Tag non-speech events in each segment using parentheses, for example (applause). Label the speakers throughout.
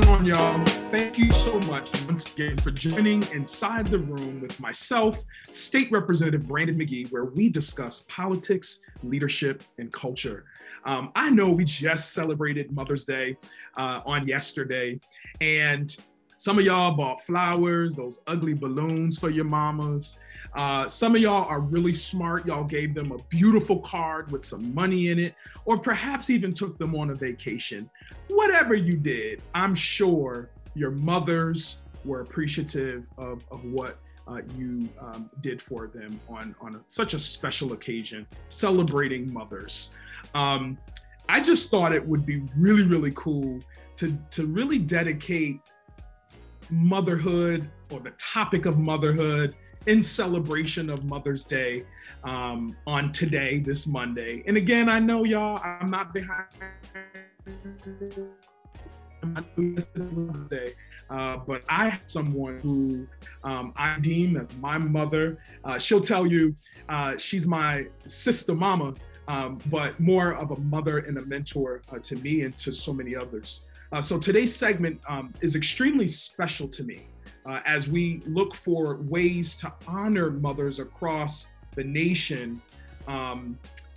Speaker 1: going on, y'all? Thank you so much once again for joining inside the room with myself, State Representative Brandon McGee, where we discuss politics, leadership, and culture. Um, I know we just celebrated Mother's Day uh, on yesterday, and some of y'all bought flowers, those ugly balloons for your mamas. Uh, some of y'all are really smart. Y'all gave them a beautiful card with some money in it, or perhaps even took them on a vacation. Whatever you did, I'm sure your mothers were appreciative of, of what uh, you um, did for them on, on a, such a special occasion, celebrating mothers. Um, I just thought it would be really, really cool to, to really dedicate motherhood or the topic of motherhood in celebration of Mother's Day um, on today, this Monday. And again, I know y'all, I'm not behind. Uh, but I have someone who um, I deem as my mother. Uh, she'll tell you uh, she's my sister mama, um, but more of a mother and a mentor uh, to me and to so many others. Uh, so today's segment um, is extremely special to me uh, as we look for ways to honor mothers across the nation.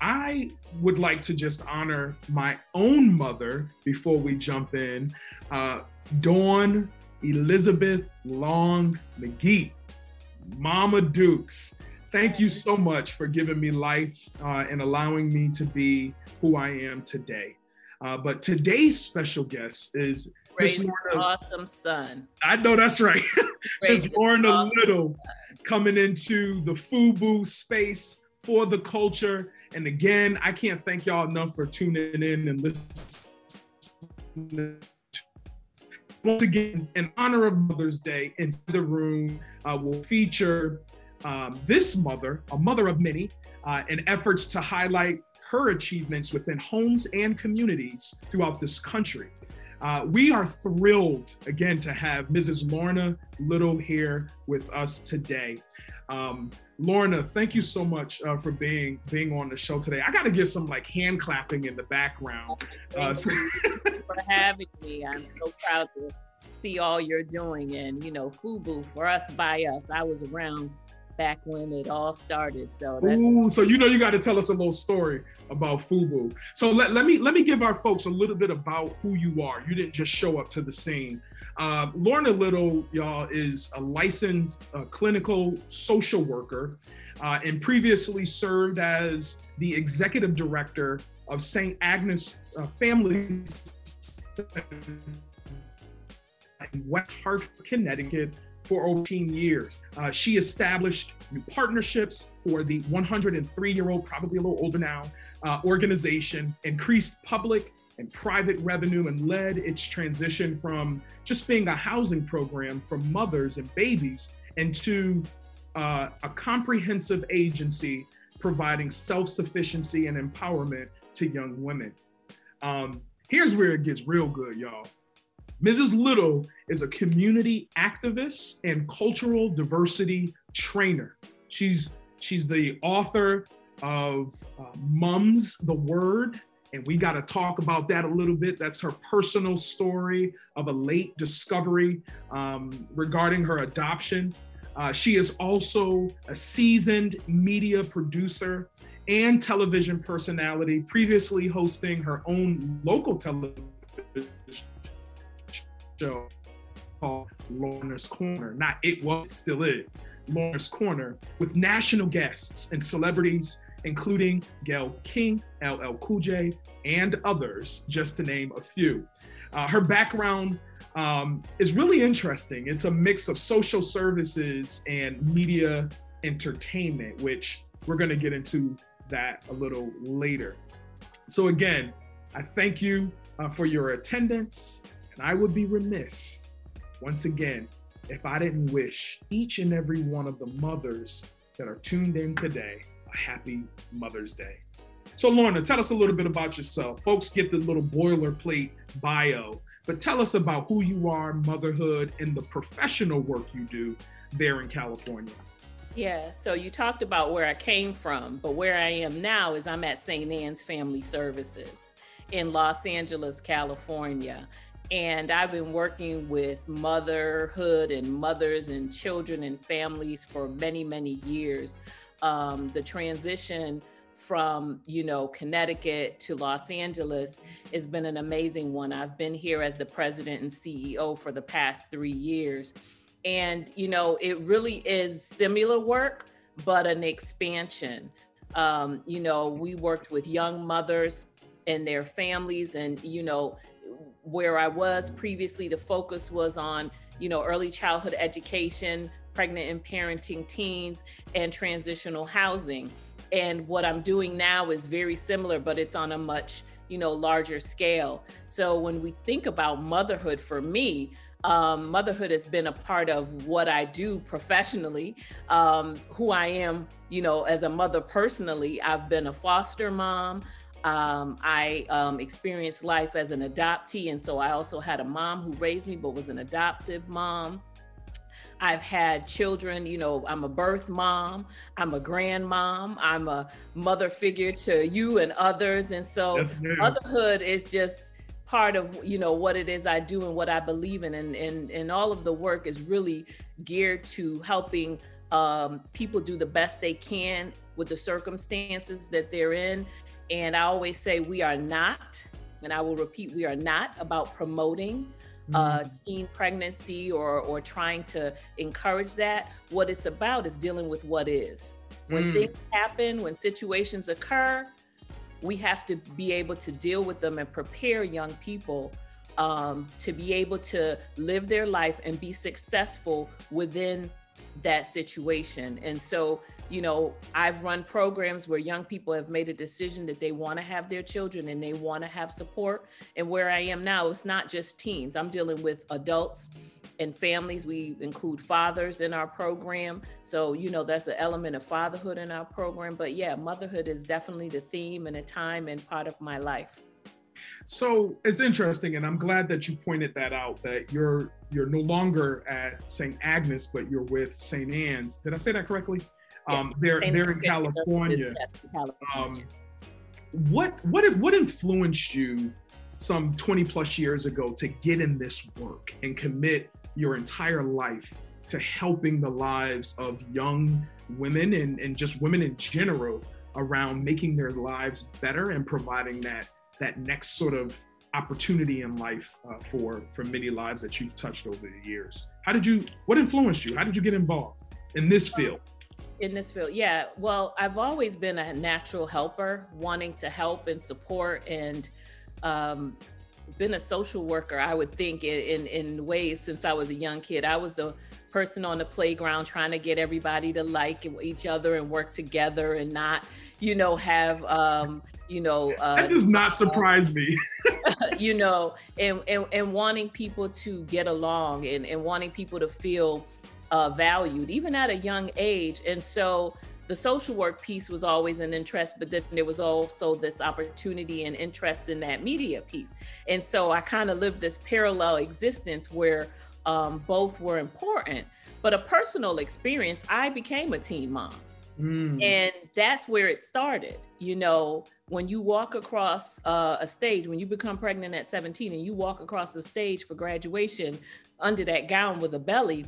Speaker 1: I would like to just honor my own mother before we jump in. Uh, Dawn Elizabeth Long McGee, Mama Dukes. Thank you so much for giving me life uh, and allowing me to be who I am today. Uh, but today's special guest is
Speaker 2: Miss Lorna. Awesome son.
Speaker 1: I know that's right. (laughs) Miss Lorna awesome Little son. coming into the FUBU space for the culture. And again, I can't thank y'all enough for tuning in and listening. Once again, in honor of Mother's Day, in the room uh, will feature um, this mother, a mother of many, uh, in efforts to highlight her achievements within homes and communities throughout this country. Uh, we are thrilled again to have Mrs. Lorna Little here with us today. Um, Lorna, thank you so much uh, for being being on the show today. I got to get some like hand clapping in the background.
Speaker 2: Uh, for having me. I'm so proud to see all you're doing, and you know, FUBU for us by us. I was around back when it all started. So that's
Speaker 1: Ooh, so you know you got to tell us a little story about FUBU. So let, let me let me give our folks a little bit about who you are. You didn't just show up to the scene. Uh, Lorna Little, y'all, is a licensed uh, clinical social worker uh, and previously served as the executive director of St. Agnes uh, Family in West Hartford, Connecticut, for over 18 years. Uh, she established new partnerships for the 103 year old, probably a little older now, uh, organization, increased public and private revenue, and led its transition from just being a housing program for mothers and babies into uh, a comprehensive agency providing self sufficiency and empowerment to young women. Um, here's where it gets real good, y'all. Mrs. Little is a community activist and cultural diversity trainer. She's she's the author of uh, Mums the Word, and we got to talk about that a little bit. That's her personal story of a late discovery um, regarding her adoption. Uh, she is also a seasoned media producer and television personality, previously hosting her own local television show called Lorna's Corner. Not it was, it still is. Lorna's Corner with national guests and celebrities, including Gayle King, LL Cool J, and others, just to name a few. Uh, her background um, is really interesting. It's a mix of social services and media entertainment, which we're going to get into that a little later. So, again, I thank you uh, for your attendance and I would be remiss, once again, if I didn't wish each and every one of the mothers that are tuned in today happy Mother's Day. So, Lorna, tell us a little bit about yourself. Folks get the little boilerplate bio, but tell us about who you are, motherhood, and the professional work you do there in California.
Speaker 2: Yeah, so you talked about where I came from, but where I am now is I'm at St. Anne's Family Services in Los Angeles, California And I've been working with motherhood and mothers and children and families for many, many years. Um, the transition from you know Connecticut to Los Angeles has been an amazing one. I've been here as the president and CEO for the past three years, and you know it really is similar work, but an expansion. Um, you know, we worked with young mothers and their families, and you know where I was previously, the focus was on you know early childhood education, pregnant and parenting teens, and transitional housing. And what i'm doing now is very similar but it's on a much you know larger scale. So when we think about motherhood for me um, motherhood has been a part of what i do professionally. Um, who i am you know as a mother personally i've been a foster mom. Um, I um, experienced life as an adoptee, and so I also had a mom who raised me, but was an adoptive mom. I've had children, you know, I'm a birth mom, I'm a grandmom, I'm a mother figure to you and others. And so motherhood is just part of, you know, what it is I do and what I believe in. And, and, and all of the work is really geared to helping um, people do the best they can with the circumstances that they're in. And I always say we are not, and I will repeat, we are not about promoting uh, mm-hmm. teen pregnancy or or trying to encourage that. What it's about is dealing with what is. When mm. things happen, when situations occur, we have to be able to deal with them and prepare young people um, to be able to live their life and be successful within that situation. And so you know, I've run programs where young people have made a decision that they want to have their children and they want to have support. And where I am now, it's not just teens, I'm dealing with adults and families. We include fathers in our program. So, you know, that's an element of fatherhood in our program. But yeah, motherhood is definitely the theme and a time and part of my life.
Speaker 1: So it's interesting, and I'm glad that you pointed that out. That you're you're no longer at St. Agnes, but you're with St. Anne's. Did I say that correctly? Um, they're they're in California. Um, what what what influenced you some 20 plus years ago to get in this work and commit your entire life to helping the lives of young women and, and just women in general around making their lives better and providing that that next sort of opportunity in life uh, for for many lives that you've touched over the years. How did you what influenced you? How did you get involved in this field?
Speaker 2: in this field yeah. Well i've always been a natural helper wanting to help and support and um, been a social worker i would think in, in, in ways since i was a young kid. I was the person on the playground trying to get everybody to like each other and work together and not you know have um you know
Speaker 1: uh, that does not surprise me (laughs) (laughs)
Speaker 2: you know and, and and wanting people to get along and and wanting people to feel uh, valued, even at a young age. And so the social work piece was always an interest, but then there was also this opportunity and interest in that media piece. And so I kind of lived this parallel existence where um, both were important. But a personal experience, I became a teen mom. Mm. And that's where it started. You know, when you walk across uh, a stage, when you become pregnant at 17 and you walk across the stage for graduation under that gown with a belly,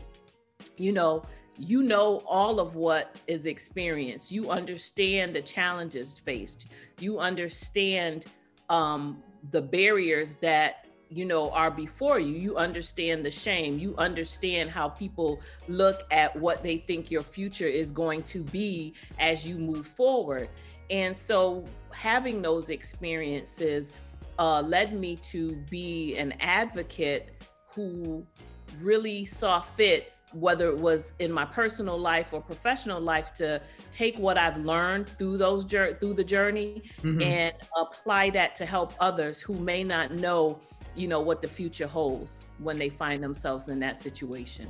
Speaker 2: you know, you know all of what is experienced. You understand the challenges faced. You understand um, the barriers that you know are before you. You understand the shame. You understand how people look at what they think your future is going to be as you move forward. And so, having those experiences uh, led me to be an advocate who really saw fit whether it was in my personal life or professional life to take what I've learned through those through the journey mm-hmm. and apply that to help others who may not know, you know, what the future holds when they find themselves in that situation.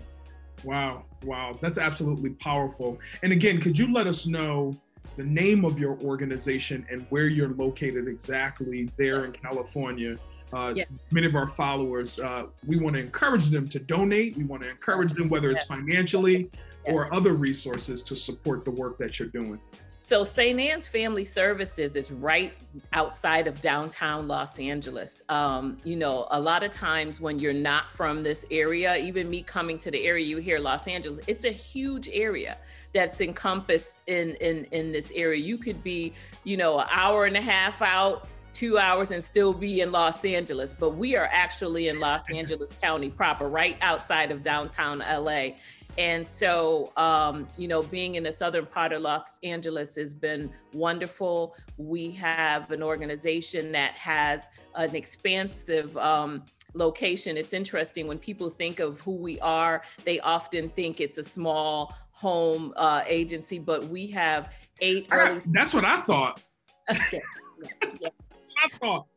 Speaker 1: Wow, wow, that's absolutely powerful. And again, could you let us know the name of your organization and where you're located exactly there in California? uh, yeah. many of our followers, uh, we want to encourage them to donate. We want to encourage them, whether it's financially yes. or other resources, to support the work that you're doing.
Speaker 2: So St. Anne's Family Services is right outside of downtown Los Angeles. Um, you know, a lot of times when you're not from this area, even me coming to the area you hear Los Angeles, it's a huge area that's encompassed in in in this area. You could be, you know, an hour and a half out, two hours, and still be in Los Angeles. But we are actually in Los (laughs) Angeles County proper, right outside of downtown LA. And so, um, you know, being in the southern part of Los Angeles has been wonderful. We have an organization that has an expansive um, location. It's interesting when people think of who we are, they often think it's a small home uh, agency, but we have eight early.
Speaker 1: That's what I thought. (laughs) okay.
Speaker 2: yeah, yeah. I thought.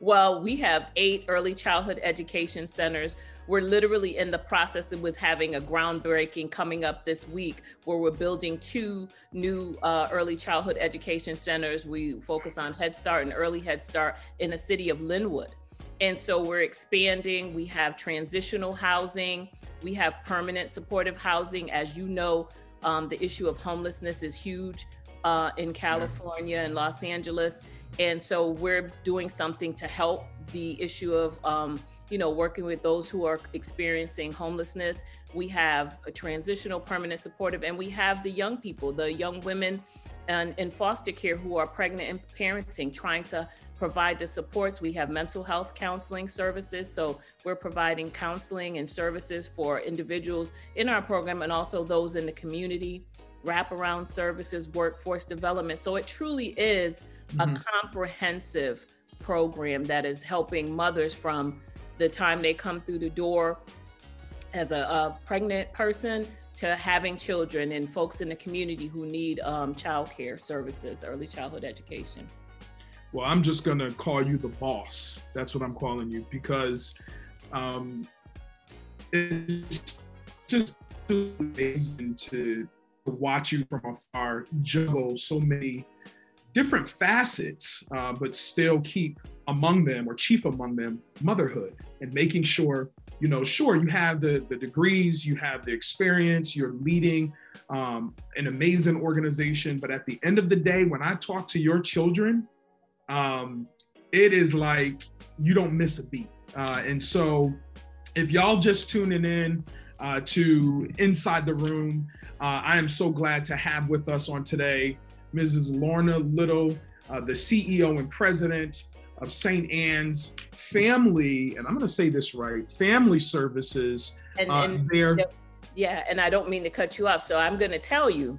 Speaker 2: Well, we have eight early childhood education centers we're literally in the process of with having a groundbreaking coming up this week where we're building two new uh, early childhood education centers. We focus on Head Start and Early Head Start in the city of Lynwood. And so we're expanding. We have transitional housing. We have permanent supportive housing. As you know, um, the issue of homelessness is huge uh, in California and Los Angeles. And so we're doing something to help the issue of um, you know, working with those who are experiencing homelessness. We have a transitional permanent supportive, and we have the young people, the young women and in foster care who are pregnant and parenting, trying to provide the supports. We have mental health counseling services. So we're providing counseling and services for individuals in our program and also those in the community, wraparound services, workforce development. So it truly is mm-hmm. a comprehensive program that is helping mothers from the time they come through the door as a, a pregnant person to having children and folks in the community who need um, child care services, early childhood education.
Speaker 1: Well, I'm just going to call you the boss. That's what I'm calling you because um, it's just amazing to, watch you from afar juggle so many different facets, uh, but still keep among them or chief among them motherhood and making sure you know sure you have the the degrees you have the experience you're leading um, an amazing organization. But at the end of the day when i talk to your children um, it is like you don't miss a beat. Uh, and so if y'all just tuning in uh, to inside the room uh, i am so glad to have with us on today mrs lorna little uh, the ceo and president of St. Anne's Family, and I'm going to say this right, Family Services. And, uh, and there.
Speaker 2: Yeah, and I don't mean to cut you off, so I'm going to tell you,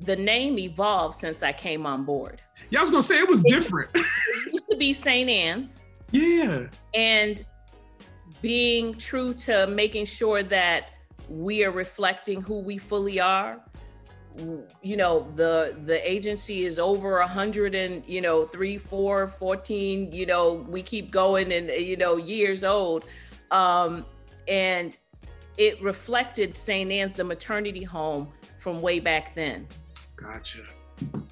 Speaker 2: the name evolved since I came on board.
Speaker 1: Yeah, I was going to say it was it, different.
Speaker 2: it (laughs) used to be St. Anne's.
Speaker 1: Yeah.
Speaker 2: And being true to making sure that we are reflecting who we fully are you know the the agency is over a hundred and you know three four 14 you know we keep going and you know years old. Um and it reflected st anne's the maternity home from way back then.
Speaker 1: Gotcha.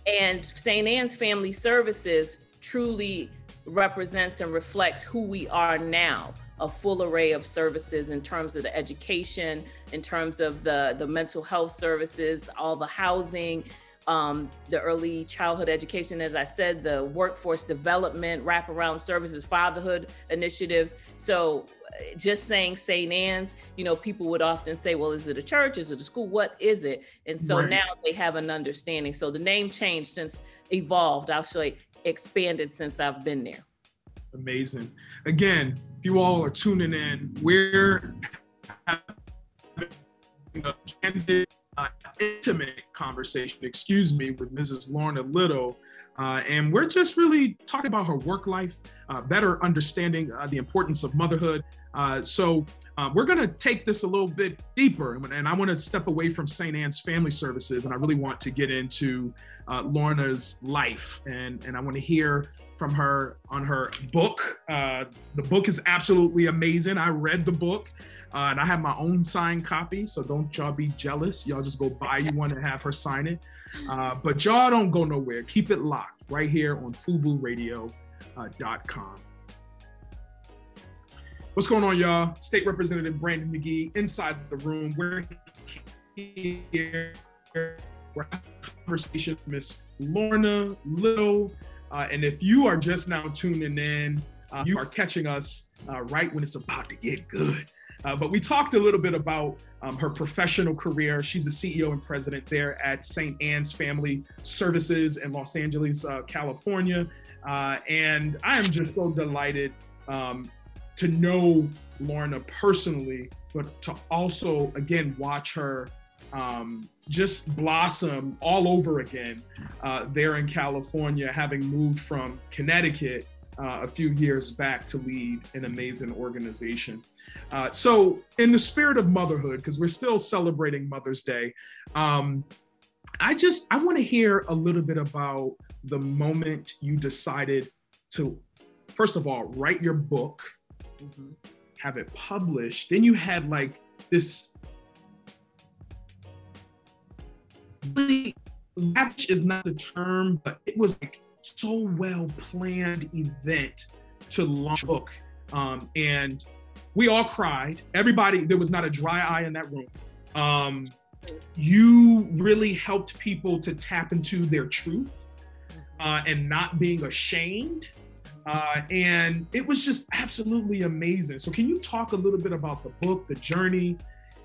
Speaker 2: And st anne's family services truly represents and reflects who we are now a full array of services in terms of the education, in terms of the, the mental health services, all the housing, um, the early childhood education, as I said, the workforce development, wraparound services, fatherhood initiatives. So just saying St. Anne's, you know, people would often say, well, is it a church? Is it a school? What is it? And so right. now they have an understanding. So the name changed since evolved. I'll show expanded since I've been there.
Speaker 1: Amazing. Again, if you all are tuning in, we're having a candid, uh, intimate conversation, excuse me, with Mrs. Lorna Little. Uh, and we're just really talking about her work life, uh, better understanding uh, the importance of motherhood. Uh, so uh, we're going to take this a little bit deeper, and I want to step away from St. Anne's Family Services, and I really want to get into Lorna's life, and and I want to hear from her on her book. Uh, the book is absolutely amazing. I read the book. Uh, and I have my own signed copy, so don't y'all be jealous. Y'all just go buy you one and have her sign it. Uh, but y'all don't go nowhere. Keep it locked right here on FubuRadio.com. What's going on, y'all? State Representative Brandon McGee inside the room. We're here. We're conversation with Miss Lorna Little. Uh, and if you are just now tuning in, uh, you are catching us uh, right when it's about to get good. Uh, but we talked a little bit about um, her professional career. She's the CEO and president there at St. Anne's Family Services in Los Angeles, uh, California. Uh, and I am just so delighted um, to know Lorna personally, but to also, again, watch her um, just blossom all over again uh, there in California, having moved from Connecticut uh, a few years back to lead an amazing organization. Uh, so, in the spirit of motherhood, because we're still celebrating Mother's Day, um, I just I want to hear a little bit about the moment you decided to, first of all, write your book, mm-hmm. have it published. Then you had like this really lavish is not the term, but it was like so well planned event to launch book. Um, and we all cried. Everybody, there was not a dry eye in that room. Um, you really helped people to tap into their truth uh, and not being ashamed. Uh, and it was just absolutely amazing. So, can you talk a little bit about the book, the journey,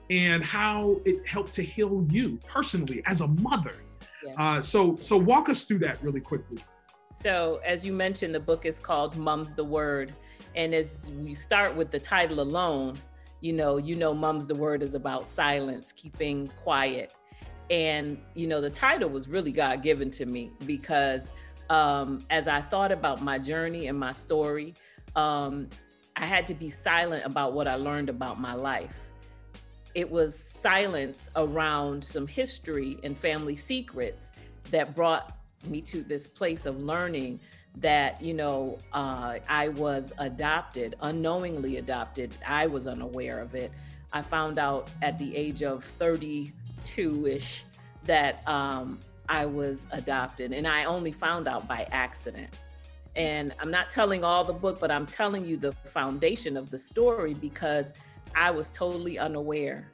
Speaker 1: and how it helped to heal you personally as a mother? Yeah. Uh, so, so walk us through that really quickly.
Speaker 2: So, as you mentioned, the book is called Mum's the Word. And as we start with the title alone, you know, you know, Mum's the Word is about silence, keeping quiet. And, you know, the title was really God given to me because um, as I thought about my journey and my story, um, I had to be silent about what I learned about my life. It was silence around some history and family secrets that brought me to this place of learning that you know uh, i was adopted unknowingly adopted. I was unaware of it. I found out at the age of 32ish that um, i was adopted and i only found out by accident. And i'm not telling all the book but i'm telling you the foundation of the story because i was totally unaware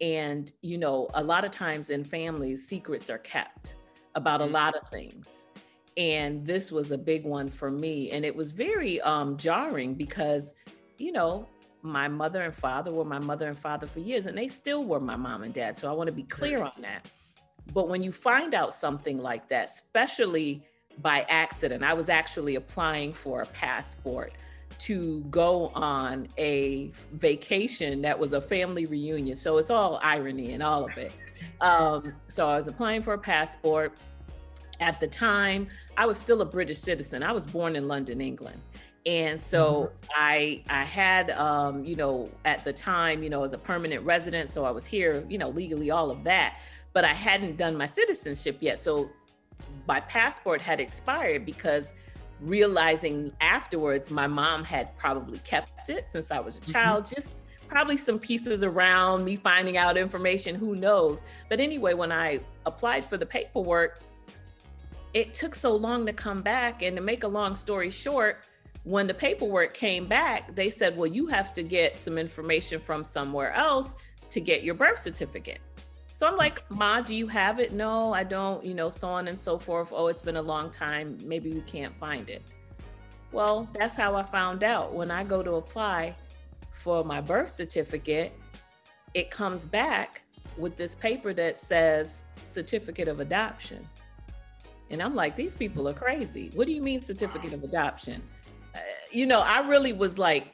Speaker 2: and you know a lot of times in families secrets are kept about a mm-hmm. lot of things. And this was a big one for me. And it was very um, jarring because, you know, my mother and father were my mother and father for years, and they still were my mom and dad. So I want to be clear on that. But when you find out something like that, especially by accident, I was actually applying for a passport to go on a vacation that was a family reunion. So it's all irony and all of it. Um, so I was applying for a passport. At the time, I was still a British citizen. I was born in London, England. And so mm-hmm. I I had um, you know, at the time, you know, as a permanent resident, so I was here, you know, legally all of that, but I hadn't done my citizenship yet. So my passport had expired because realizing afterwards my mom had probably kept it since I was a mm-hmm. child, mm-hmm. just probably some pieces around me finding out information, who knows. But anyway, when I applied for the paperwork, it took so long to come back. And to make a long story short, when the paperwork came back, they said, well, you have to get some information from somewhere else to get your birth certificate. So I'm like, Ma, do you have it? No, I don't, you know, so on and so forth. Oh, it's been a long time. Maybe we can't find it. Well, that's how I found out. When I go to apply, for my birth certificate, it comes back with this paper that says certificate of adoption. And I'm like, these people are crazy. What do you mean certificate of adoption? Uh, you know, I really was like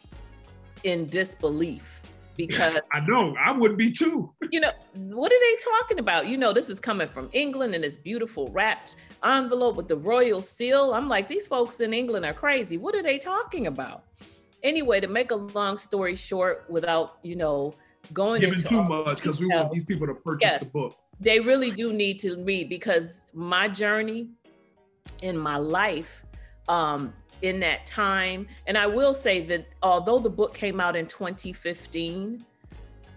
Speaker 2: in disbelief because
Speaker 1: I know I would be too. (laughs)
Speaker 2: you know, what are they talking about? You know, this is coming from England in this beautiful wrapped envelope with the royal seal. I'm like, these folks in England are crazy. What are they talking about? anyway, to make a long story short, without you know going
Speaker 1: giving too much because we want these people to purchase the book.
Speaker 2: They really do need to read because my journey in my life um, in that time, and I will say that although the book came out in 2015.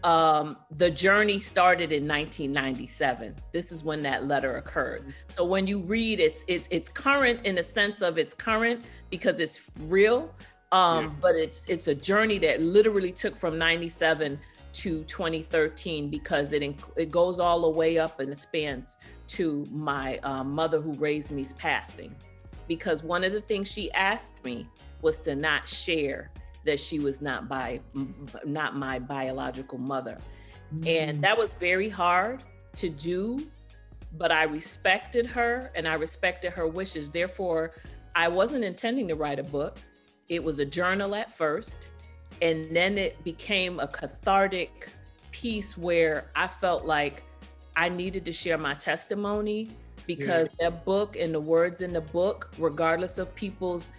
Speaker 2: Um, the journey started in 1997. This is when that letter occurred. So when you read, it's it's it's current in the sense of it's current because it's real, um, yeah. but it's it's a journey that literally took from 97 to 2013 because it it goes all the way up and it spans to my um, mother who raised me's passing. Because one of the things she asked me was to not share that she was not by not my biological mother, mm. and that was very hard to do. But I respected her and I respected her wishes. Therefore, I wasn't intending to write a book. It was a journal at first and then it became a cathartic piece where I felt like I needed to share my testimony because yeah. that book and the words in the book, regardless of people's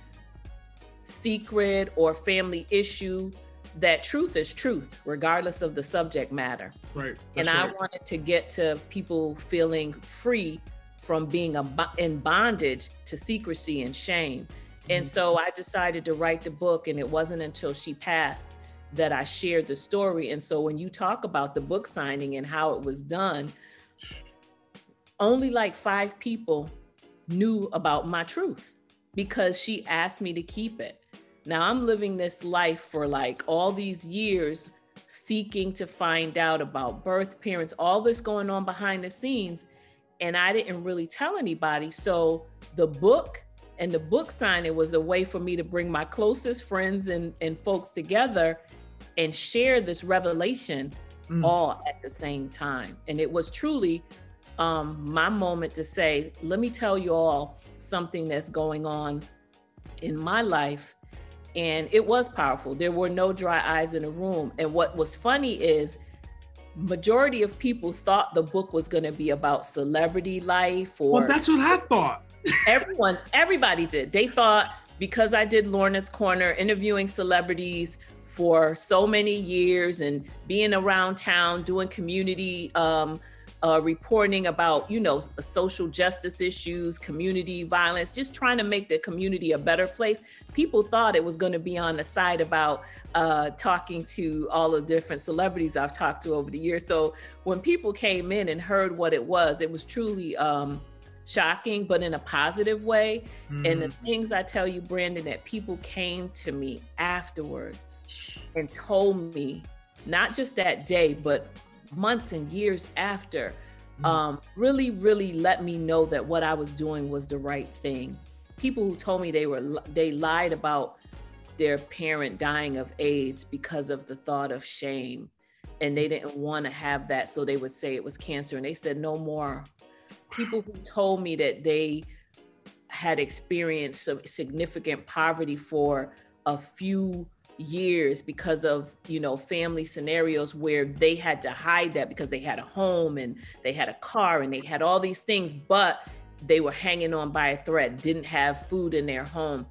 Speaker 2: secret or family issue, that truth is truth, regardless of the subject matter.
Speaker 1: Right.
Speaker 2: and I wanted to get to people feeling free from being a, in bondage to secrecy and shame. And mm-hmm. so I decided to write the book, and it wasn't until she passed that I shared the story. And so when you talk about the book signing and how it was done, only like five people knew about my truth because she asked me to keep it. Now I'm living this life for like all these years, seeking to find out about birth parents, all this going on behind the scenes. And I didn't really tell anybody. So the book and the book signing was a way for me to bring my closest friends and, and folks together and share this revelation mm. all at the same time. And it was truly um, my moment to say, let me tell you all something that's going on in my life. And it was powerful. There were no dry eyes in the room. And what was funny is, majority of people thought the book was going to be about celebrity life or
Speaker 1: well that's what i thought
Speaker 2: everyone, everybody did. They thought because I did Lorna's Corner interviewing celebrities for so many years and being around town doing community um, uh, reporting about you know social justice issues community violence just trying to make the community a better place people thought it was going to be on the side about uh, talking to all the different celebrities i've talked to over the years so when people came in and heard what it was it was truly um, shocking, but in a positive way. Mm-hmm. And the mm-hmm. things I tell you, Brandon, that people came to me afterwards and told me, not just that day, but months and years after, mm-hmm. um, really, really let me know that what I was doing was the right thing. People who told me they were they lied about their parent dying of AIDS because of the thought of shame and they didn't want to have that so they would say it was cancer and they said no more people who told me that they had experienced some significant poverty for a few years because of you know family scenarios where they had to hide that because they had a home and they had a car and they had all these things but they were hanging on by a thread didn't have food in their home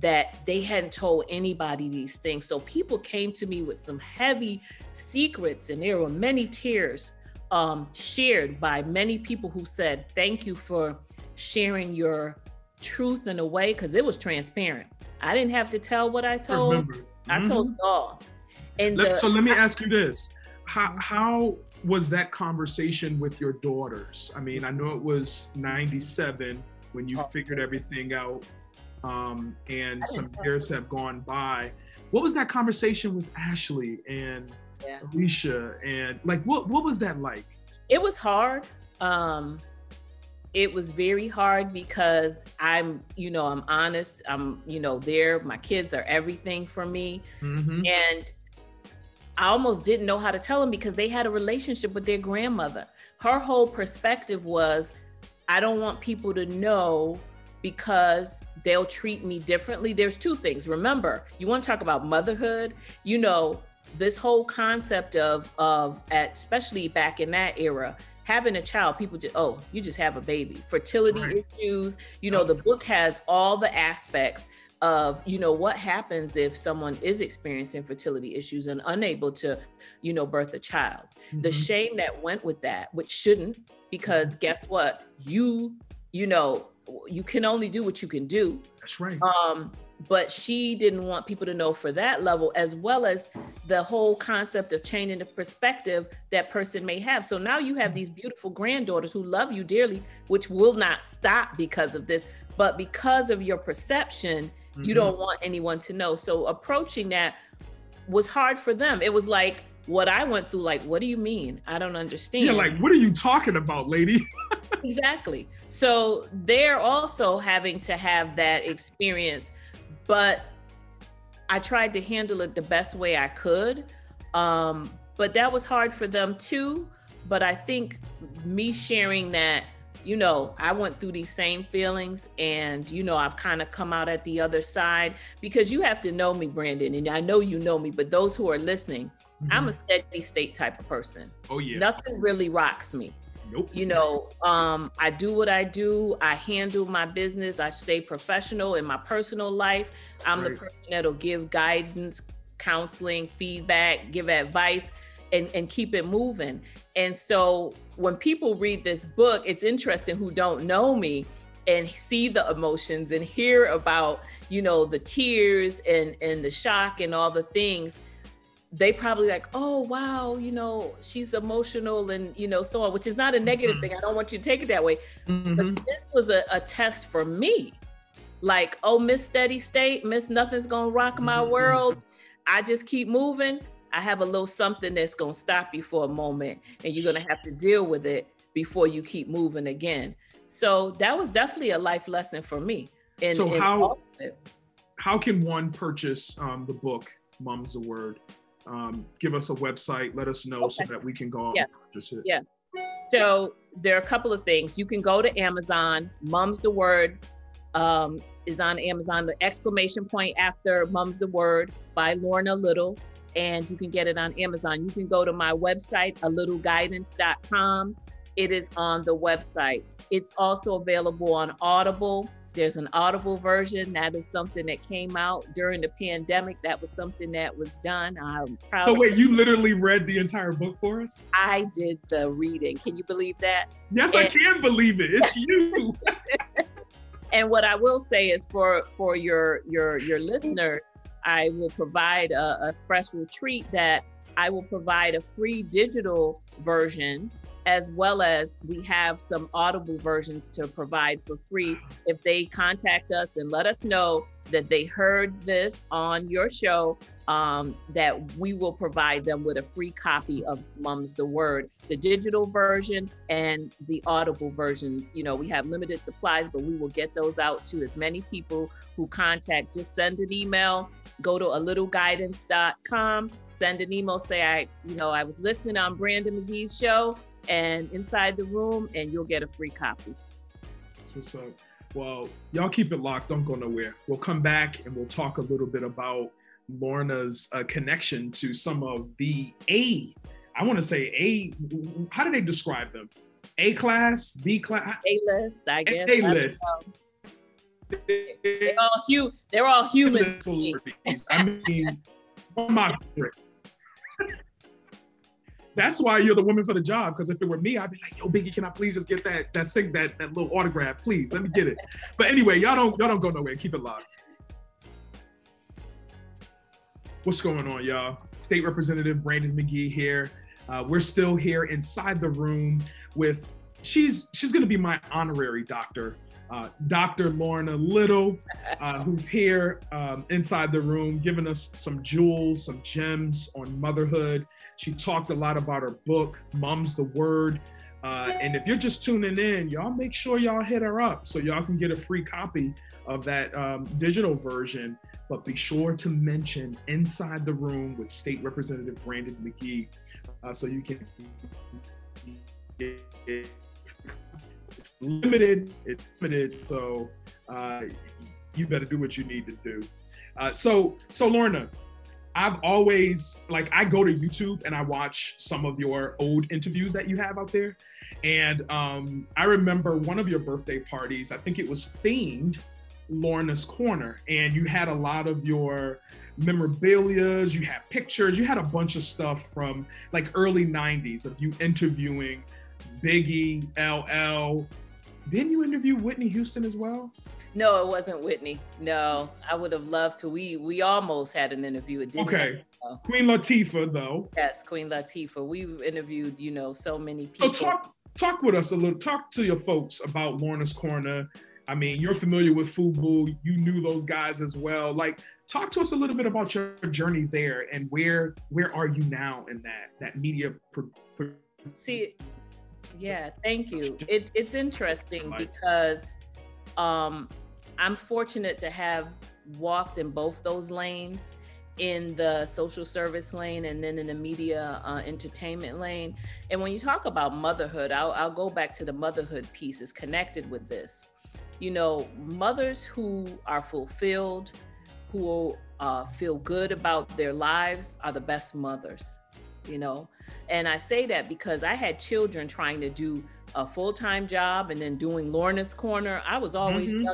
Speaker 2: that they hadn't told anybody these things so people came to me with some heavy secrets and there were many tears um, shared by many people who said, Thank you for sharing your truth in a way, because it was transparent. I didn't have to tell what I told. I, mm-hmm. I told all.
Speaker 1: And let, the, so let me ask you this. How, how was that conversation with your daughters? I mean, I know it was 97 when you oh. figured everything out, um, and some years have gone by. What was that conversation with Ashley and yeah. Alicia, and like what what was that like?
Speaker 2: It was hard. Um, it was very hard because I'm, you know, I'm honest. I'm, you know, there. My kids are everything for me, mm-hmm. and I almost didn't know how to tell them because they had a relationship with their grandmother. Her whole perspective was, I don't want people to know because they'll treat me differently. There's two things. Remember, you want to talk about motherhood. You know, this whole concept of of at, especially back in that era having a child people just oh you just have a baby fertility right. issues you know the book has all the aspects of you know what happens if someone is experiencing fertility issues and unable to you know birth a child mm-hmm. the shame that went with that which shouldn't because mm-hmm. guess what you you know you can only do what you can do
Speaker 1: that's right
Speaker 2: um but she didn't want people to know for that level as well as the whole concept of changing the perspective that person may have so now you have these beautiful granddaughters who love you dearly which will not stop because of this but because of your perception mm-hmm. you don't want anyone to know so approaching that was hard for them it was like what I went through, like, what do you mean? I don't understand.
Speaker 1: Yeah, like, what are you talking about, lady? (laughs)
Speaker 2: exactly. So they're also having to have that experience, but I tried to handle it the best way I could. Um, but that was hard for them too. But I think me sharing that, you know, I went through these same feelings and, you know, I've kind of come out at the other side because you have to know me, Brandon, and I know you know me, but those who are listening, mm-hmm. I'm a steady state type of person.
Speaker 1: Oh, yeah.
Speaker 2: Nothing really rocks me.
Speaker 1: Nope.
Speaker 2: You know, um, I do what I do. I handle my business. I stay professional in my personal life. I'm right. the person that'll give guidance, counseling, feedback, give advice, and, and keep it moving. And so when people read this book, it's interesting who don't know me and see the emotions and hear about, you know, the tears and and the shock and all the things they probably like, oh wow, you know, she's emotional and you know, so on, which is not a negative mm-hmm. thing. I don't want you to take it that way. Mm-hmm. But this was a, a, test for me. Like, oh, Miss Steady State, Miss Nothing's gonna rock my mm-hmm. world. I just keep moving. I have a little something that's gonna stop you for a moment, and you're gonna have to deal with it before you keep moving again. So that was definitely a life lesson for me.
Speaker 1: And so how how can one purchase um, the book "Mom's the Word"? Um, give us a website, let us know okay. so that we can go
Speaker 2: yeah.
Speaker 1: and purchase it.
Speaker 2: Yeah. So there are a couple of things. You can go to Amazon. Mum's the word um, is on Amazon. The exclamation point after Mum's the word by Lorna Little, and you can get it on Amazon. You can go to my website, a littleguidance.com. It is on the website. It's also available on Audible. There's an audible version. That is something that came out during the pandemic. That was something that was done. I'm proud.
Speaker 1: So wait, you literally read the entire book for us?
Speaker 2: I did the reading. Can you believe that?
Speaker 1: Yes, and, I can believe it. It's (laughs) you.
Speaker 2: and what I will say is for for your your your listener, I will provide a, a special treat that I will provide a free digital version as well as we have some audible versions to provide for free if they contact us and let us know that they heard this on your show um, that we will provide them with a free copy of Mum's the Word, the digital version and the audible version. You know, we have limited supplies, but we will get those out to as many people who contact. Just send an email, go to a littleguidance.com, send an email, say, I, you know, I was listening on Brandon McGee's show and inside the room, and you'll get a free copy.
Speaker 1: That's what's up. Well, y'all keep it locked. Don't go nowhere. We'll come back and we'll talk a little bit about Lorna's uh, connection to some of the A. I want to say A. How do they describe them? A class, B class,
Speaker 2: A list. I guess
Speaker 1: A list.
Speaker 2: They're all, hu- they're all humans.
Speaker 1: I mean, (laughs) my favorite that's why you're the woman for the job. Because if it were me, I'd be like, "Yo, Biggie, can I please just get that that sing that that little autograph, please? Let me get it." But anyway, y'all don't y'all don't go nowhere. Keep it locked. What's going on, y'all? State Representative Brandon McGee here. Uh, we're still here inside the room with she's she's going to be my honorary doctor uh, Dr. Lorna Little, uh, who's here um, inside the room, giving us some jewels, some gems on motherhood. She talked a lot about her book, Mom's the Word. Uh, and if you're just tuning in, y'all make sure y'all hit her up so y'all can get a free copy of that um, digital version. But be sure to mention Inside the Room with State Representative Brandon McGee uh, so you can it's limited. It's limited. So uh, you better do what you need to do. Uh, so so Lorna, I've always like I go to YouTube and I watch some of your old interviews that you have out there. And um, I remember one of your birthday parties, I think it was themed Lorna's Corner, and you had a lot of your memorabilia, you had pictures, you had a bunch of stuff from like early 90s of you interviewing Biggie, LL. Didn't you interview Whitney Houston as well?
Speaker 2: No, it wasn't Whitney. No, I would have loved to. We we almost had an interview. It didn't.
Speaker 1: Okay. Happen, Queen Latifah, though.
Speaker 2: Yes, Queen Latifah. We've interviewed, you know, so many people.
Speaker 1: So talk talk with us a little. Talk to your folks about Lorna's Corner. I mean, you're familiar with FUBU. You knew those guys as well. Like, talk to us a little bit about your journey there and where where are you now in that that media pro- pro-
Speaker 2: see yeah thank you (laughs) it, it's interesting because um i'm fortunate to have walked in both those lanes in the social service lane and then in the media uh, entertainment lane and when you talk about motherhood I'll, I'll go back to the motherhood piece is connected with this you know mothers who are fulfilled who uh, feel good about their lives are the best mothers, you know? And I say that because I had children trying to do a full time job and then doing Lorna's Corner. I was always mm-hmm.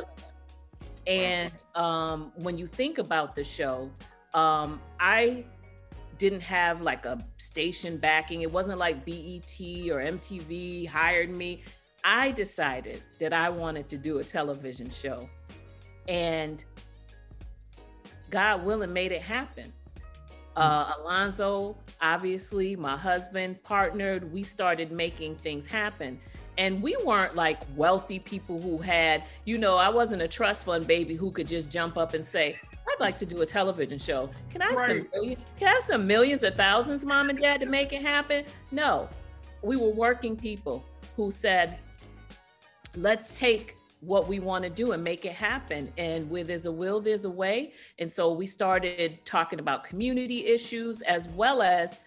Speaker 2: And um, when you think about the show, um, I didn't have like a station backing. It wasn't like BET or MTV hired me. I decided that I wanted to do a television show. And God willing, made it happen. Uh, Alonzo, obviously, my husband, partnered. We started making things happen. And we weren't like wealthy people who had, you know, I wasn't a trust fund baby who could just jump up and say, I'd like to do a television show. Can I have right. some million, can I have some millions or thousands, mom and dad, to make it happen? No. We were working people who said, let's take what we want to do and make it happen. And where there's a will, there's a way. And so we started talking about community issues as well as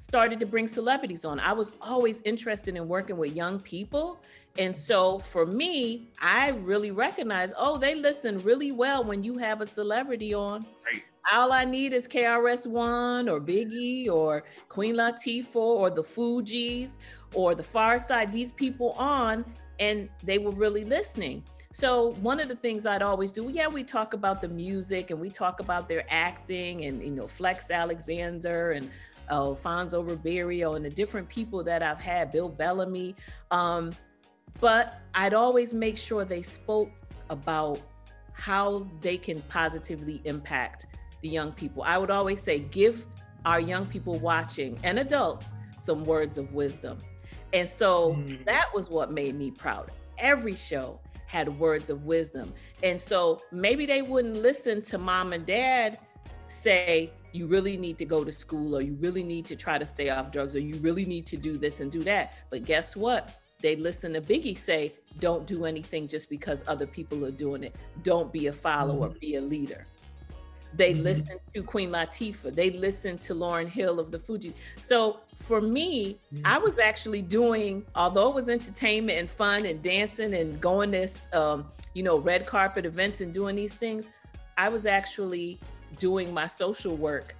Speaker 2: started to bring celebrities on. I was always interested in working with young people. And so for me, I really recognize, oh, they listen really well when you have a celebrity on. Right. All I need is KRS-One or Biggie or Queen Latifah or the Fugees or the Pharcyde, these people on, and they were really listening. So one of the things I'd always do, yeah, we talk about the music and we talk about their acting and you know Flex Alexander and uh, Alfonso Ribeiro and the different people that I've had, Bill Bellamy. Um, but I'd always make sure they spoke about how they can positively impact the young people. I would always say, give our young people watching and adults some words of wisdom. And so mm. that was what made me proud. Every show had words of wisdom. And so maybe they wouldn't listen to mom and dad say, you really need to go to school, or you really need to try to stay off drugs, or you really need to do this and do that. But guess what? They listen to Biggie say, don't do anything just because other people are doing it. Don't be a follower, mm-hmm. be a leader. They mm-hmm. listened to Queen Latifah. They listened to Lauryn Hill of the Fuji. So for me, mm-hmm. I was actually doing, although it was entertainment and fun and dancing and going this, um, you know, red carpet events and doing these things, I was actually doing my social work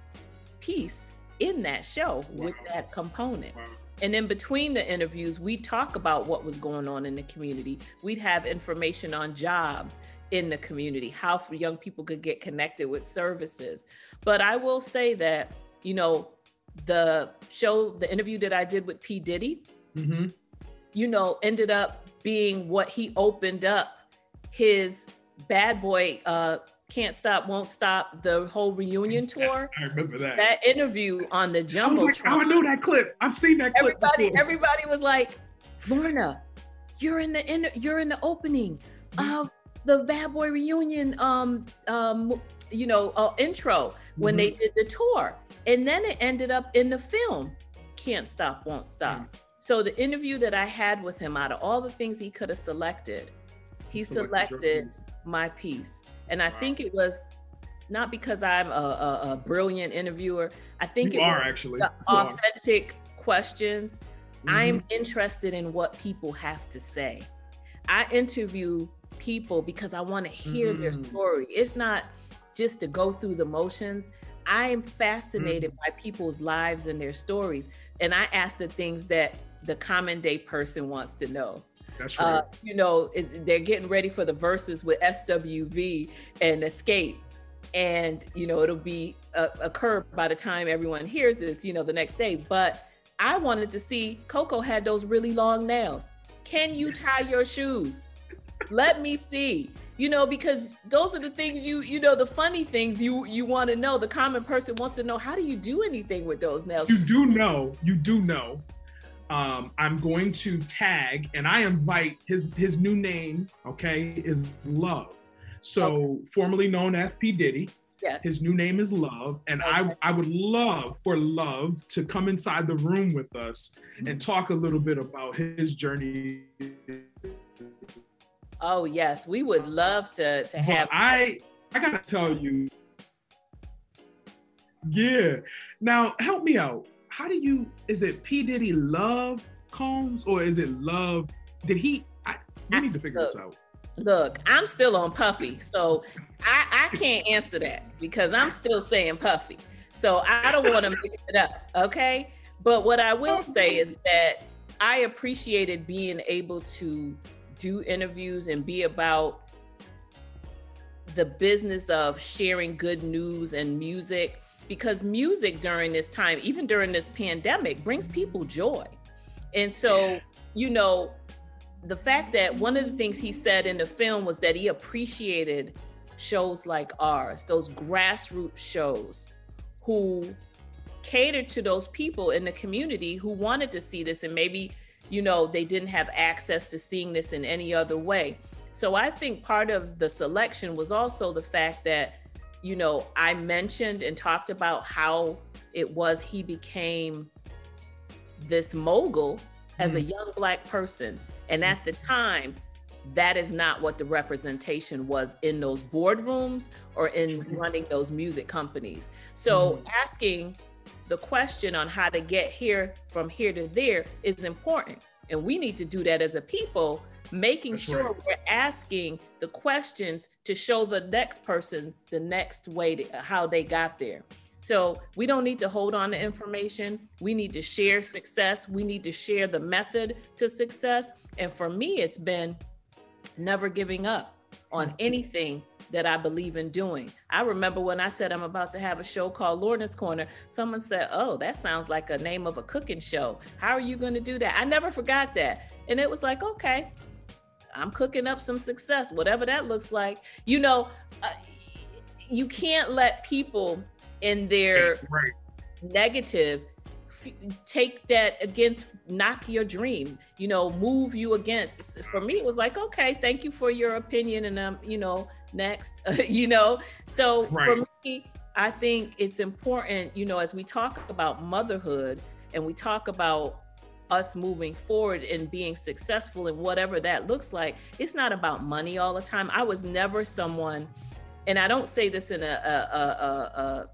Speaker 2: piece in that show wow. with that component. Wow. And in between the interviews, we talk about what was going on in the community. We'd have information on jobs in the community, how for young people could get connected with services. But I will say that, you know, the show, the interview that I did with P. Diddy, mm-hmm. you know, ended up being what he opened up his bad boy uh can't stop, won't stop. The whole reunion (laughs) tour. Yes,
Speaker 1: I remember that.
Speaker 2: That interview on the jumbo.
Speaker 1: Like, oh, I know that clip. I've seen that
Speaker 2: clip. Everybody, everybody was like, Lorna, you're in the in, you're in the opening mm-hmm. of the Bad Boy reunion um um you know uh, intro when mm-hmm. they did the tour and then it ended up in the film can't stop won't stop mm-hmm. so the interview that i had with him out of all the things he could have selected he selected my piece and i wow. think it was not because i'm a, a, a brilliant interviewer i think
Speaker 1: you
Speaker 2: it
Speaker 1: are
Speaker 2: was
Speaker 1: actually
Speaker 2: the you authentic are. questions mm-hmm. i'm interested in what people have to say i interview people because I want to hear mm-hmm. their story. It's not just to go through the motions. I am fascinated mm-hmm. by people's lives and their stories. And I ask the things that the common day person wants to know.
Speaker 1: That's uh, right. Uh,
Speaker 2: you know, it, they're getting ready for the Verzuz with SWV and Xscape. And, you know, it'll be a, occur by the time everyone hears this, you know, the next day. But I wanted to see Coko had those really long nails. Can you (laughs) tie your shoes? Let me see you know because those are the things you you know the funny things you you want to know the common person wants to know how do you do anything with those nails
Speaker 1: you do know you do know um, i'm going to tag and i invite his his new name okay is love so okay. formerly known as p diddy
Speaker 2: Yes.
Speaker 1: His new name is Love, and okay. I I would love for Love to come inside the room with us and talk a little bit about his journey.
Speaker 2: Oh yes, we would love to to have.
Speaker 1: I I gotta tell you, yeah. Now help me out. How do you? Is it P Diddy Love Combs or is it Love? Did he? I, we need to figure
Speaker 2: look,
Speaker 1: this out.
Speaker 2: Look, I'm still on Puffy, so I, I can't answer that because I'm still saying Puffy. So I don't want to (laughs) mix it up, okay? But what I will say is that I appreciated being able to do interviews and be about the business of sharing good news and music because music during this time, even during this pandemic, brings people joy. And so, you know, the fact that one of the things he said in the film was that he appreciated shows like ours, those grassroots shows who catered to those people in the community who wanted to see this and maybe, you know, they didn't have access to seeing this in any other way. So I think part of the selection was also the fact that, you know, I mentioned and talked about how it was he became this mogul as a mm. young black person and at the time, that is not what the representation was in those boardrooms or in running those music companies. So mm-hmm. asking the question on how to get here from here to there is important. And we need to do that as a people, making That's sure right. we're asking the questions to show the next person the next way to, how they got there. So we don't need to hold on to information. We need to share success. We need to share the method to success. And for me, it's been never giving up on mm. anything that I believe in doing. I remember when I said I'm about to have a show called Lorna's Corner, someone said, Oh, that sounds like a name of a cooking show. How are you going to do that? I never forgot that. And it was like, Okay, I'm cooking up some success, whatever that looks like. You know, uh, you can't let people in their right. negative take that against knock your dream you know move you against for me it was like okay thank you for your opinion and um you know next (laughs) you know so right. for me i think it's important you know as we talk about motherhood and we talk about us moving forward and being successful in whatever that looks like it's not about money all the time i was never someone and i don't say this in a, a, a, a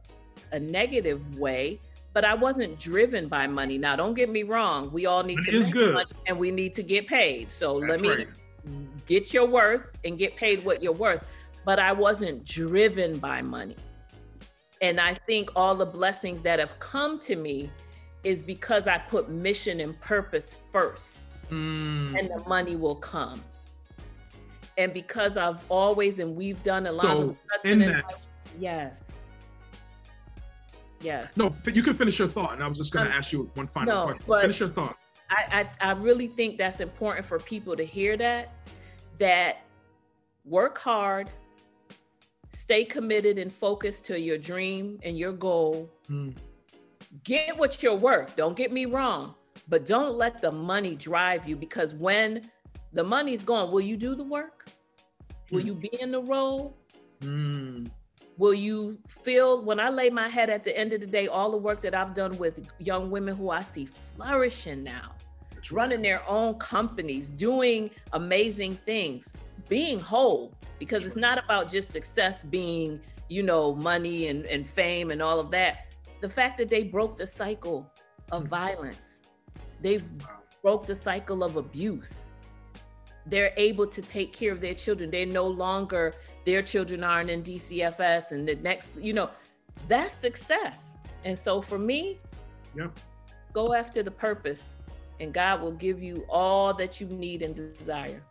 Speaker 2: a negative way, but I wasn't driven by money. Now, don't get me wrong. We all need to make good. money and we need to get paid. So That's let me right. get your worth and get paid what you're worth. But I wasn't driven by money. And I think all the blessings that have come to me is because I put mission and purpose first, mm. and the money will come. And because I've always and we've done a lot so of husband yes Yes.
Speaker 1: No, you can finish your thought, and I was just going to um, ask you one final no, question. But finish your thought.
Speaker 2: I, I I really think that's important for people to hear that that work hard, stay committed and focused to your dream and your goal. Mm. Get what you're worth. Don't get me wrong, but don't let the money drive you because when the money's gone, will you do the work? Will mm. you be in the role? Mm. Will you feel when I lay my head at the end of the day, all the work that I've done with young women who I see flourishing now, running their own companies, doing amazing things, being whole, because it's not about just success being, you know, money and, and fame and all of that. The fact that they broke the cycle of mm-hmm. violence, they broke the cycle of abuse. They're able to take care of their children. They're no longer their children aren't in DCFS and the next, you know, that's success. And so for me, yeah. go after the purpose and God will give you all that you need and desire.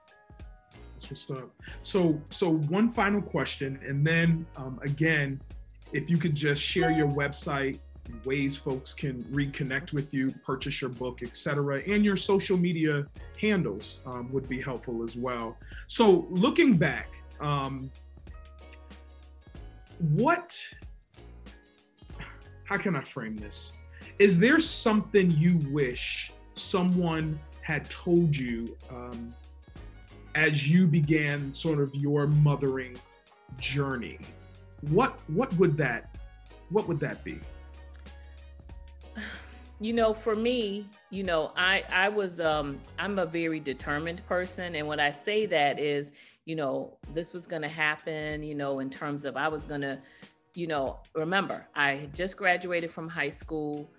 Speaker 1: That's what's up. So, so one final question, and then um, again, if you could just share your website, ways folks can reconnect with you, purchase your book, etc., and your social media handles um, would be helpful as well. So, looking back, um, what how can I frame this? Is there something you wish someone had told you um, as you began sort of your mothering journey what what would that what would that be? (sighs)
Speaker 2: You know, for me, you know, I I was um I'm a very determined person and when I say that is, you know, this was going to happen, you know, in terms of I was going to you know, remember, I had just graduated from high school.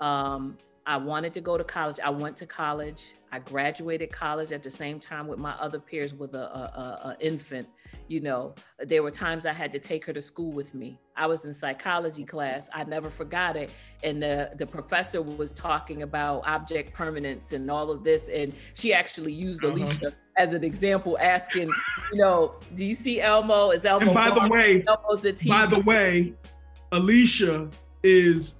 Speaker 2: Um, I wanted to go to college. I went to college. I graduated college at the same time with my other peers with a, a, a, infant. You know, there were times I had to take her to school with me. I was in psychology class. I never forgot it. And the, the professor was talking about object permanence and all of this. And she actually used uh-huh. Alicia as an example, asking, you know, do you see Elmo? Is Elmo?
Speaker 1: And by the way, Elmo's a by the way, Alicia is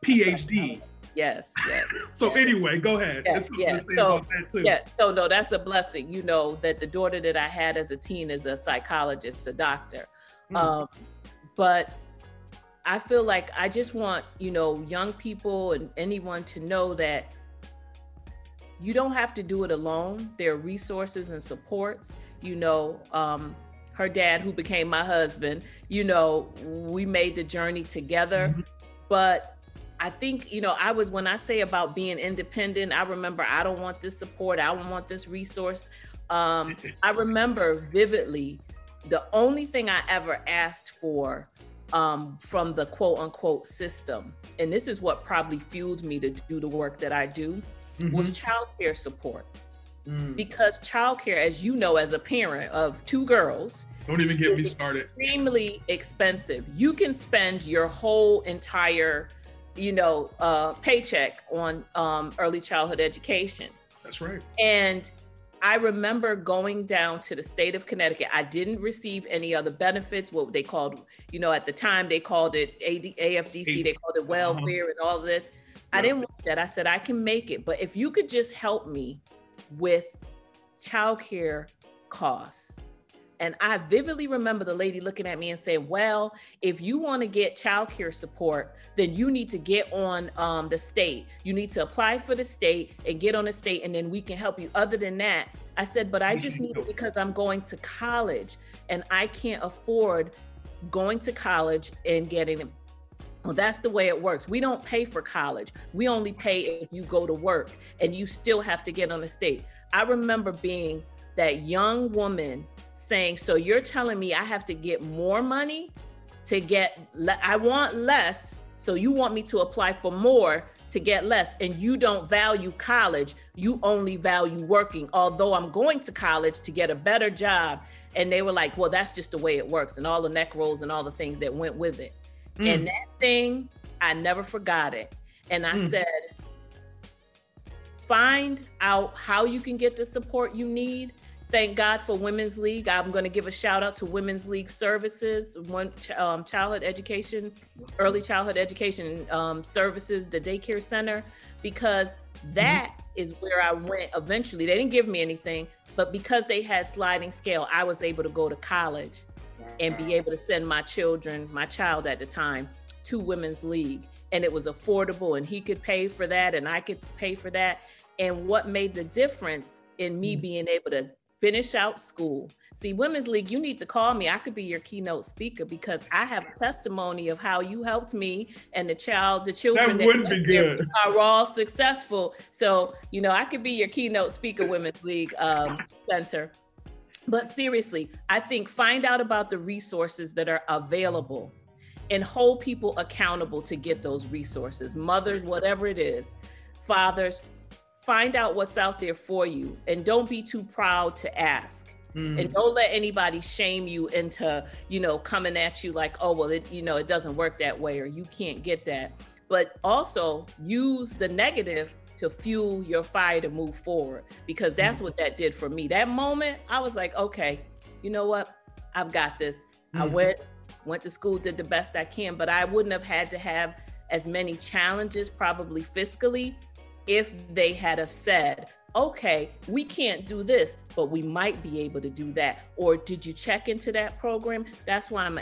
Speaker 1: PhD.
Speaker 2: Yes, yes. (laughs)
Speaker 1: so
Speaker 2: yes.
Speaker 1: anyway, go ahead.
Speaker 2: Yes, yes. So, yeah, so no, that's a blessing. You know that the daughter that I had as a teen is a psychologist, a doctor. Mm. Um, but I feel like I just want you know young people and anyone to know that you don't have to do it alone. There are resources and supports. You know, um, her dad, who became my husband, you know, we made the journey together. Mm-hmm. But I think, you know, I was, when I say about being independent, I remember I don't want this support, I don't want this resource. Um, (laughs) I remember vividly the only thing I ever asked for um, from the quote unquote system, and this is what probably fueled me to do the work that I do, mm-hmm. was childcare support. Mm. Because childcare, as you know, as a parent of two girls,
Speaker 1: don't even get me started.
Speaker 2: Extremely expensive. You can spend your whole entire, you know, uh, paycheck on um, early childhood education.
Speaker 1: That's right.
Speaker 2: And I remember going down to the state of Connecticut. I didn't receive any other benefits. What they called, you know, at the time they called it AD, AFDC. They called it uh-huh. welfare uh-huh. and all this. I didn't want that. I said, I can make it. But if you could just help me with childcare costs. And I vividly remember the lady looking at me and saying, Well, if you want to get childcare support, then you need to get on um, the state. You need to apply for the state and get on the state, and then we can help you. Other than that, I said, But I just need it because I'm going to college and I can't afford going to college and getting well, that's the way it works. We don't pay for college. We only pay if you go to work and you still have to get on the state. I remember being that young woman saying, So you're telling me I have to get more money to get, le- I want less. So you want me to apply for more to get less. And you don't value college. You only value working, although I'm going to college to get a better job. And they were like, Well, that's just the way it works. And all the neck rolls and all the things that went with it. Mm. And that thing, I never forgot it. And I mm. said, find out how you can get the support you need. Thank God for Women's League. I'm going to give a shout out to Women's League Services, one um, childhood education, early childhood education um, services, the daycare center, because that mm-hmm. is where I went eventually. They didn't give me anything, but because they had sliding scale, I was able to go to college and be able to send my children, my child at the time, to Women's League. And it was affordable, and he could pay for that, and I could pay for that. And what made the difference in me mm. being able to finish out school. See, Women's League, you need to call me. I could be your keynote speaker because I have a testimony of how you helped me and the child, the children
Speaker 1: that, be good.
Speaker 2: are all successful. So, you know, I could be your keynote speaker, Women's League um, Center. But seriously, I think find out about the resources that are available and hold people accountable to get those resources. Mothers, whatever it is, fathers, find out what's out there for you and don't be too proud to ask. Mm. And don't let anybody shame you into, you know, coming at you like, oh, well, it, you know, it doesn't work that way or you can't get that. But also use the negative to fuel your fire to move forward because that's mm-hmm. what that did for me. That moment, I was like, okay, you know what? I've got this. Mm-hmm. I went went to school, did the best I can, but I wouldn't have had to have as many challenges probably fiscally if they had have said, okay, we can't do this, but we might be able to do that. Or did you check into that program? That's why I'm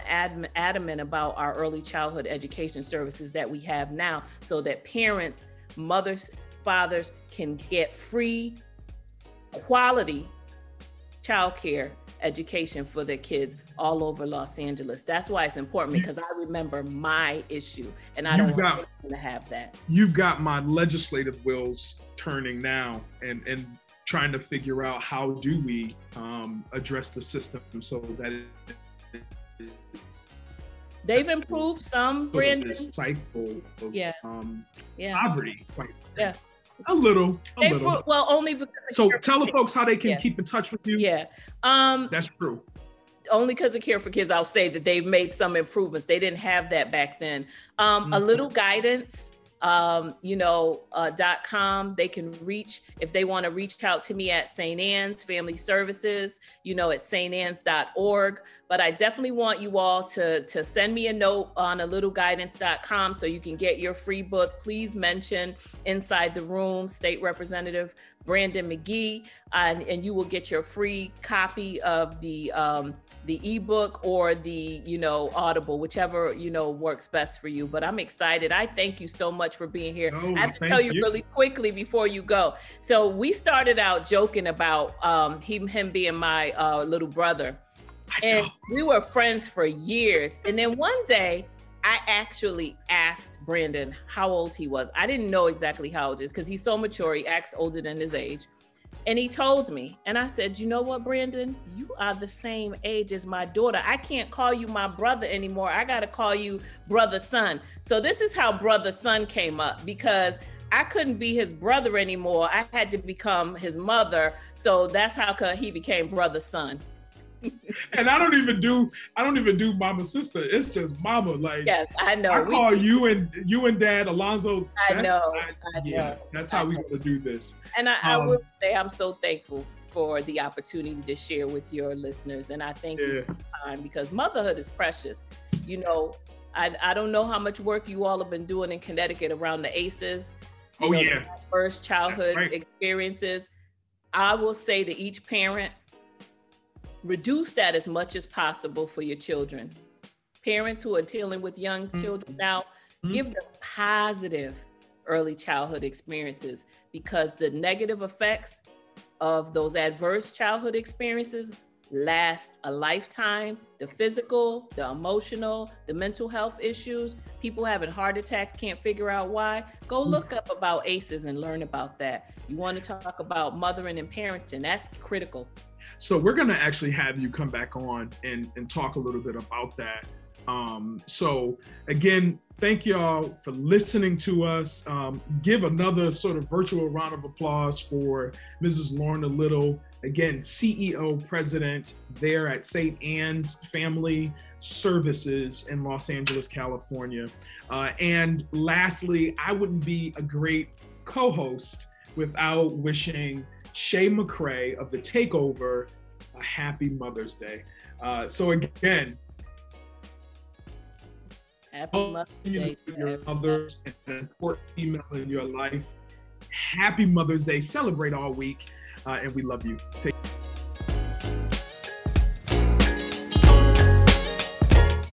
Speaker 2: adamant about our early childhood education services that we have now so that parents, mothers, fathers can get free quality childcare education for their kids all over Los Angeles. That's why it's important because I remember my issue and I don't want to have that.
Speaker 1: You've got my legislative wheels turning now and and trying to figure out how do we um, address the system so that it,
Speaker 2: they've improved some branding
Speaker 1: this cycle of
Speaker 2: yeah.
Speaker 1: Um,
Speaker 2: yeah.
Speaker 1: poverty quite
Speaker 2: yeah
Speaker 1: a little, a
Speaker 2: they
Speaker 1: little.
Speaker 2: well, only because.
Speaker 1: So tell the folks how they can yeah. keep in touch with you.
Speaker 2: Yeah, um,
Speaker 1: that's true.
Speaker 2: Only because of Care for Kids, I'll say that they've made some improvements. They didn't have that back then. Um, mm-hmm. A little guidance um, you know, uh, dot com. They can reach if they want to reach out to me at St. Anne's Family Services, you know, at org. But I definitely want you all to to send me a note on a littleguidance.com so you can get your free book. Please mention inside the room State Representative Brandon McGee, and, and you will get your free copy of the um, the ebook or the you know audible whichever you know works best for you but i'm excited. I thank you so much for being here.
Speaker 1: Oh,
Speaker 2: i have to tell you, you, really quickly before you go. So we started out joking about um, him, him being my uh, little brother. And we were friends for years. And then one day I actually asked Brandon how old he was. I didn't know exactly how old he is because he's so mature. He acts older than his age. And he told me, and I said, You know what, Brandon? You are the same age as my daughter. I can't call you my brother anymore. I got to call you brother son. So, this is how brother son came up because I couldn't be his brother anymore. I had to become his mother. So, that's how he became brother son (laughs)
Speaker 1: and I don't even do I don't even do mama sister. It's just mama. Like
Speaker 2: yes, I know.
Speaker 1: I call we, you and you and dad Alonzo.
Speaker 2: I know. I, I
Speaker 1: yeah,
Speaker 2: know.
Speaker 1: That's how we gonna do this.
Speaker 2: And I, um, I will say I'm so thankful for the opportunity to share with your listeners. And I thank yeah. you for time because motherhood is precious. You know, I, I don't know how much work you all have been doing in Connecticut around the ACEs.
Speaker 1: Oh know, yeah.
Speaker 2: First childhood right. experiences. I will say to each parent, reduce that as much as possible for your children. Parents who are dealing with young mm-hmm. children now, mm-hmm. give them positive early childhood experiences because the negative effects of those adverse childhood experiences last a lifetime the physical the emotional the mental health issues people having heart attacks can't figure out why go mm. look up about aces and learn about that you want to talk about mothering and parenting that's critical
Speaker 1: so we're going to actually have you come back on and, and talk a little bit about that. Um, so again, thank y'all for listening to us. Um, give another sort of virtual round of applause for Mrs. Lorna Little, again, CEO president there at St. Anne's Family Services in Los Angeles, California. Uh, and lastly, I wouldn't be a great co-host without wishing Shay McCray of The Takeover a happy Mother's Day. Uh, so again,
Speaker 2: Happy Mother's Day.
Speaker 1: Your mothers an important female in your life. Happy Mother's Day. Celebrate all week. Uh, and we love you. Take